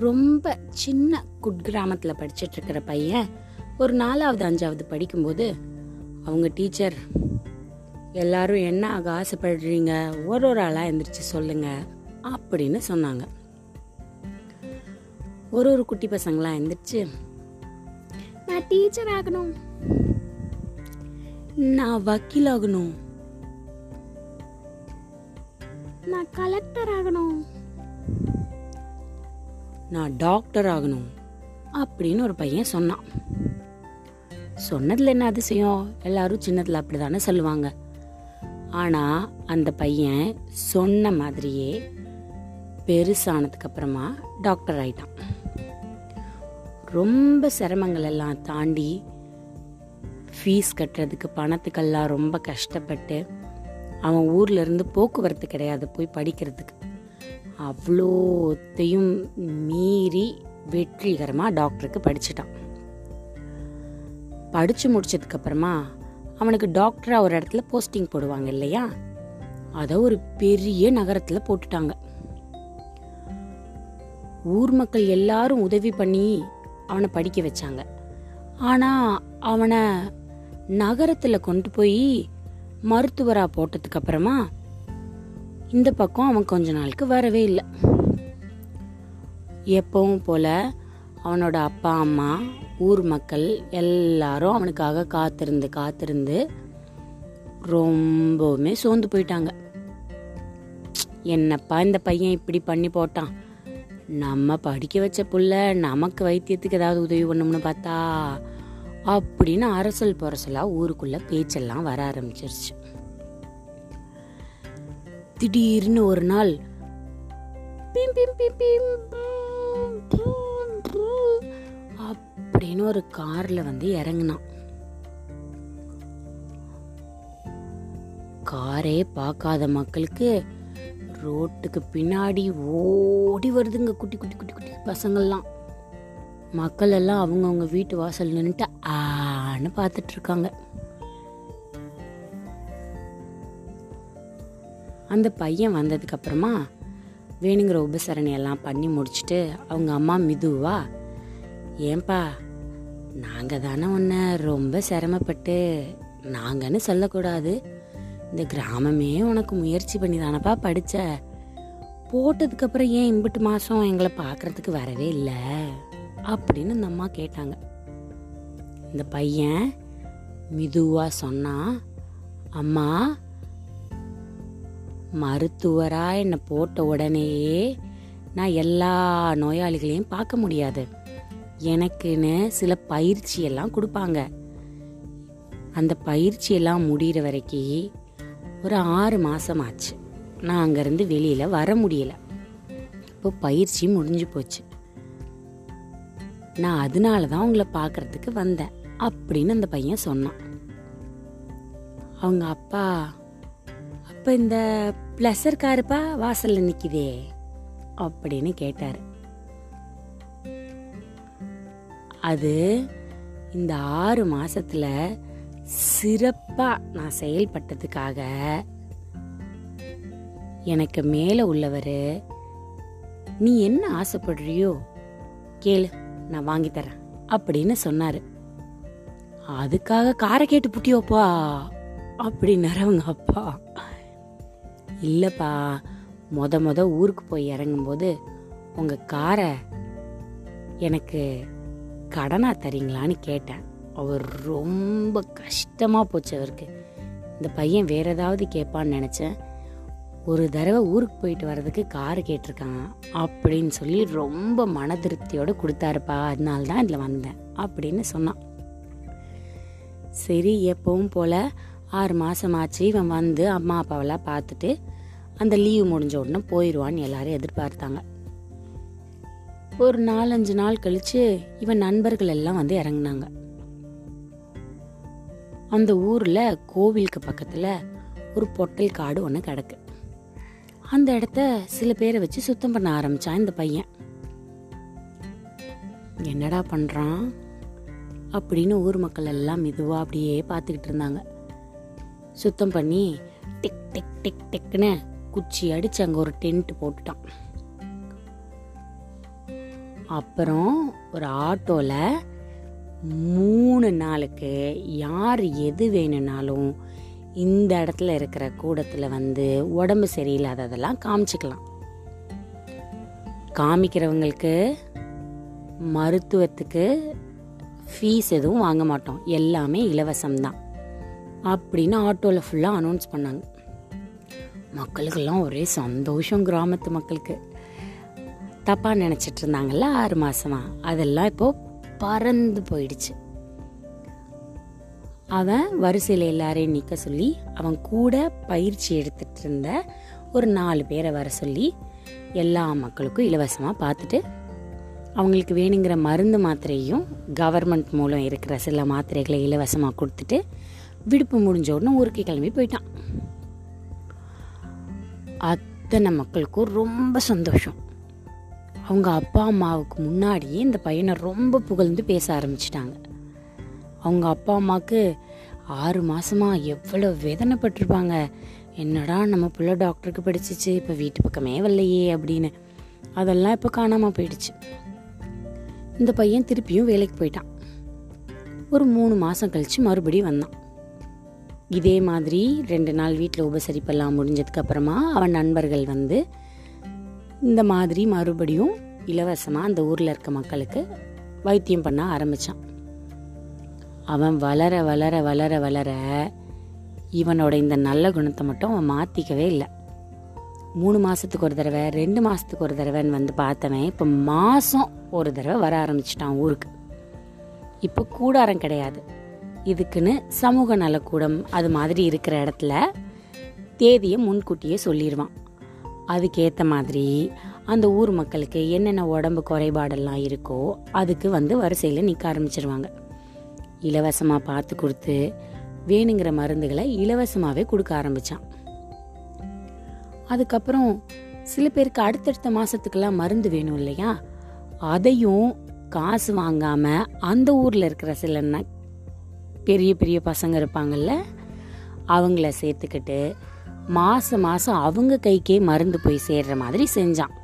ரொம்ப சின்ன குட்கிராமத்தில் படிச்சிட்ருக்கிற பையன் ஒரு நாலாவது அஞ்சாவது படிக்கும்போது அவங்க டீச்சர் எல்லாரும் என்ன ஆக ஆசைப்படுறீங்க? ஒரு ஒரு ஆளாக எழுந்திரிச்சு சொல்லுங்க அப்படின்னு சொன்னாங்க. ஒரு ஒரு குட்டி பசங்களாம் எழுந்திரிச்சு நான் டீச்சர் ஆகணும். நான் வக்கீல் ஆகணும். நான் கலெக்டர் ஆகணும். நான் டாக்டர் ஆகணும் அப்படின்னு ஒரு பையன் சொன்னான். சொன்னதில் என்ன அதிசயம்? எல்லாரும் சின்னதுல அப்படிதானே சொல்லுவாங்க. ஆனால் அந்த பையன் சொன்ன மாதிரியே பெருசானதுக்கு அப்புறமா டாக்டர் ஆயிட்டான். ரொம்ப சிரமங்கள் எல்லாம் தாண்டி ஃபீஸ் கட்டுறதுக்கு பணத்துக்கெல்லாம் ரொம்ப கஷ்டப்பட்டு அவன் ஊர்லேருந்து போக்குவரத்து கிடையாது போய் படிக்கிறதுக்கு. அவ்வளோத்தையும் மீறி வெற்றிகரமாக டாக்டருக்கு படிச்சிட்டான். படித்து முடிச்சதுக்கப்புறமா அவனுக்கு டாக்டராக ஒரு இடத்துல போஸ்டிங் போடுவாங்க இல்லையா? அதை ஒரு பெரிய நகரத்தில் போட்டுட்டாங்க. ஊர் மக்கள் எல்லாரும் உதவி பண்ணி அவனை படிக்க வச்சாங்க. ஆனால் அவனை நகரத்தில் கொண்டு போய் மருத்துவராக போட்டதுக்கப்புறமா இந்த பக்கம் அவன் கொஞ்ச நாளுக்கு வரவே இல்லை. எப்பவும் போல அவனோட அப்பா அம்மா ஊர் மக்கள் எல்லாரும் அவனுக்காக காத்திருந்து காத்திருந்து ரொம்பவுமே சோர்ந்து போயிட்டாங்க. என்னப்பா இந்த பையன் இப்படி பண்ணி போட்டான்? நம்ம படிக்க வச்ச புள்ள நமக்கு வைத்தியத்துக்கு ஏதாவது உதவி பண்ணும்னு பார்த்தா அப்படின்னு அரசல் புரசலாக ஊருக்குள்ளே பேச்செல்லாம் வர ஆரம்பிச்சிருச்சு. திடீர்னு ஒரு நாள். பிம் பிம் பிம் பிம் அப்படின்னு ஒரு கார்ல வந்து இறங்கினான். காரே பார்க்காத மக்களுக்கு ரோட்டுக்கு பின்னாடி ஓடி வருதுங்க குட்டி குட்டி குட்டி குட்டி பசங்கள்லாம். மக்கள் எல்லாம் அவங்கவுங்க வீட்டு வாசல் நின்றுட்டு ஆன்னு பார்த்துட்டு இருக்காங்க. அந்த பையன் வந்ததுக்கப்புறமா வேணுங்கிற உபசரணையெல்லாம் பண்ணி முடிச்சுட்டு அவங்க அம்மா மிதுவா ஏன்பா நாங்கள் தானே உன்னை ரொம்ப சிரமப்பட்டு நாங்கன்னு சொல்லக்கூடாது. இந்த கிராமமே உனக்கு முயற்சி பண்ணி தானப்பா படித்த போட்டதுக்கப்புறம் ஏன் இம்பிட்டு மாதம் எங்களை பார்க்குறதுக்கு வரவே இல்லை? அப்படின்னு அந்த அம்மா கேட்டாங்க. இந்த பையன் மிதுவாக சொன்னான் அம்மா மருத்துவராக என்னை போட்ட உடனேயே நான் எல்லா நோயாளிகளையும் பார்க்க முடியாது. எனக்குன்னு சில பயிற்சியெல்லாம் கொடுப்பாங்க. அந்த பயிற்சியெல்லாம் முடிகிற வரைக்கும் ஒரு ஆறு மாதம் ஆச்சு நான் அங்கேருந்து வெளியில் வர முடியல. இப்போ பயிற்சி முடிஞ்சு போச்சு. நான் அதனால தான் உங்களை பார்க்கறதுக்கு வந்தேன். அப்படின்னு அந்த பையன் சொன்னான். அவங்க அப்பா இப்போ இந்த ப்ளஸர் காருப்பா வாசலில் நிற்கிதே அப்படின்னு கேட்டார். அது இந்த ஆறு மாசத்துல சிறப்பாக நான் செயல்பட்டதுக்காக எனக்கு மேலே உள்ளவர் நீ என்ன ஆசைப்படுறியோ கேளு நான் வாங்கி தரேன் அப்படின்னு சொன்னார். அதுக்காக காரை கேட்டு புட்டியோப்பா அப்படின்னாரு அவங்க அப்பா. இல்லைப்பா மொத மொத ஊருக்கு போய் இறங்கும்போது உங்கள் காரை எனக்கு கடனாக தரீங்களான்னு கேட்டேன். அவர் ரொம்ப கஷ்டமாக போச்சு அவருக்கு. இந்த பையன் வேற ஏதாவது கேட்பான்னு நினச்சேன். ஒரு தடவை ஊருக்கு போயிட்டு வர்றதுக்கு கார் கேட்டிருக்கான் அப்படின்னு சொல்லி ரொம்ப மன திருப்தியோடு கொடுத்தாருப்பா அதனால தான் இதில் வந்தேன் அப்படின்னு சொன்னான். சரி எப்பவும் போல் ஆறு மாதமாச்சு ஆச்சு இவன் வந்து அம்மா அப்பாவெல்லாம் பார்த்துட்டு அந்த லீவு முடிஞ்ச உடனே போயிடுவான்னு எல்லாரும் எதிர்பார்த்தாங்க. ஒரு நாலஞ்சு நாள் கழிச்சு இவன் நண்பர்கள் எல்லாம் வந்து இறங்குனாங்க. அந்த ஊரில் கோவிலுக்கு பக்கத்தில் ஒரு பொட்டல் காடு ஒன்று கிடக்கு. அந்த இடத்த சில பேரை வச்சு சுத்தம் பண்ண ஆரம்பித்தான் இந்த பையன். என்னடா பண்ணுறான் அப்படின்னு ஊர் மக்கள் எல்லாம் மெதுவாக அப்படியே பார்த்துக்கிட்டு இருந்தாங்க. சுத்தம் பண்ணி டிக் டிக் டிக் டிக்னு குச்சி அடிச்சு அங்கே ஒரு டென்ட் போட்டுட்டான். அப்புறம் ஒரு ஆட்டோவில் மூணு நாளுக்கு யார் எது வேணும்னாலும் இந்த இடத்துல இருக்கிற கூடத்தில் வந்து உடம்பு சரியில்லாததெல்லாம் காமிச்சிக்கலாம். காமிக்கிறவங்களுக்கு மருத்துவத்துக்கு ஃபீஸ் எதுவும் வாங்க மாட்டோம். எல்லாமே இலவசம்தான். அப்படின்னு ஆட்டோவில் ஃபுல்லாக அனௌன்ஸ் பண்ணாங்க. மக்களுக்கெல்லாம் ஒரே சந்தோஷம் கிராமத்து மக்களுக்கு. தப்பாக நினச்சிட்டு இருந்தாங்கல்ல ஆறு மாதமாக அதெல்லாம் இப்போது பறந்து போயிடுச்சு. அவன் வரிசையில் எல்லாரையும் நிற்க சொல்லி அவன் கூட பயிற்சி எடுத்துகிட்டு இருந்த ஒரு நாலு பேரை வர சொல்லி எல்லா மக்களுக்கும் இலவசமாக பார்த்துட்டு அவங்களுக்கு வேணுங்கிற மருந்து மாத்திரையும் கவர்மெண்ட் மூலம் இருக்கிற சில மாத்திரைகளை இலவசமாக கொடுத்துட்டு விடுப்பு முடிஞ்ச உடனே ஊருக்கு கிளம்பி போயிட்டான். அத்தனை மக்களுக்கும் ரொம்ப சந்தோஷம். அவங்க அப்பா அம்மாவுக்கு முன்னாடியே இந்த பையனை ரொம்ப புகழ்ந்து பேச ஆரம்பிச்சிட்டாங்க. அவங்க அப்பா அம்மாவுக்கு ஆறு மாதமாக எவ்வளோ வேதனைப்பட்டிருப்பாங்க. என்னடா நம்ம பிள்ளை டாக்டருக்கு படிச்சிச்சு இப்போ வீட்டு பக்கமே வரலையே அப்படின்னு. அதெல்லாம் இப்போ காணாமல் போயிடுச்சு. இந்த பையன் திருப்பியும் வேலைக்கு போயிட்டான். ஒரு மூணு மாதம் கழித்து மறுபடியும் வந்தான். இதே மாதிரி ரெண்டு நாள் வீட்டில் உபசரிப்பெல்லாம் முடிஞ்சதுக்கப்புறமா அவன் நண்பர்கள் வந்து இந்த மாதிரி மறுபடியும் இலவசமாக அந்த ஊரில் இருக்க மக்களுக்கு வைத்தியம் பண்ண ஆரம்பித்தான் அவன் வளர வளர வளர வளர இவனோட இந்த நல்ல குணத்தை மட்டும் அவன் மாற்றிக்கவே இல்லை. மூணு மாதத்துக்கு ஒரு தடவை ரெண்டு மாதத்துக்கு ஒரு தடவைன்னு வந்து பார்த்தவன் இப்போ மாதம் ஒரு தடவை வர ஆரம்பிச்சிட்டான் ஊருக்கு. இப்போ கூடாரம் கிடையாது. இதுக்குன்னு சமூக நலக்கூடம் அது மாதிரி இருக்கிற இடத்துல தேதியை முன்கூட்டியே சொல்லிடுவான் அதுக்கேற்ற மாதிரி அந்த ஊர் மக்களுக்கு என்னென்ன உடம்பு குறைபாடெல்லாம் இருக்கோ அதுக்கு வந்து வரிசையில் நிற்க ஆரம்பிச்சிருவாங்க. இலவசமாக பார்த்து கொடுத்து வேணுங்கிற மருந்துகளை இலவசமாகவே கொடுக்க ஆரம்பித்தான் அதுக்கப்புறம் சில பேருக்கு அடுத்தடுத்த மாதத்துக்கெல்லாம் மருந்து வேணும் இல்லையா? அதையும் காசு வாங்காமல் அந்த ஊரில் இருக்கிற சில பெரிய பெரிய பசங்க இருப்பாங்கல்ல அவங்கள சேர்த்துக்கிட்டு மாதம் மாதம் அவங்க கைக்கே மருந்து போய் சேர்ற மாதிரி செஞ்சான்.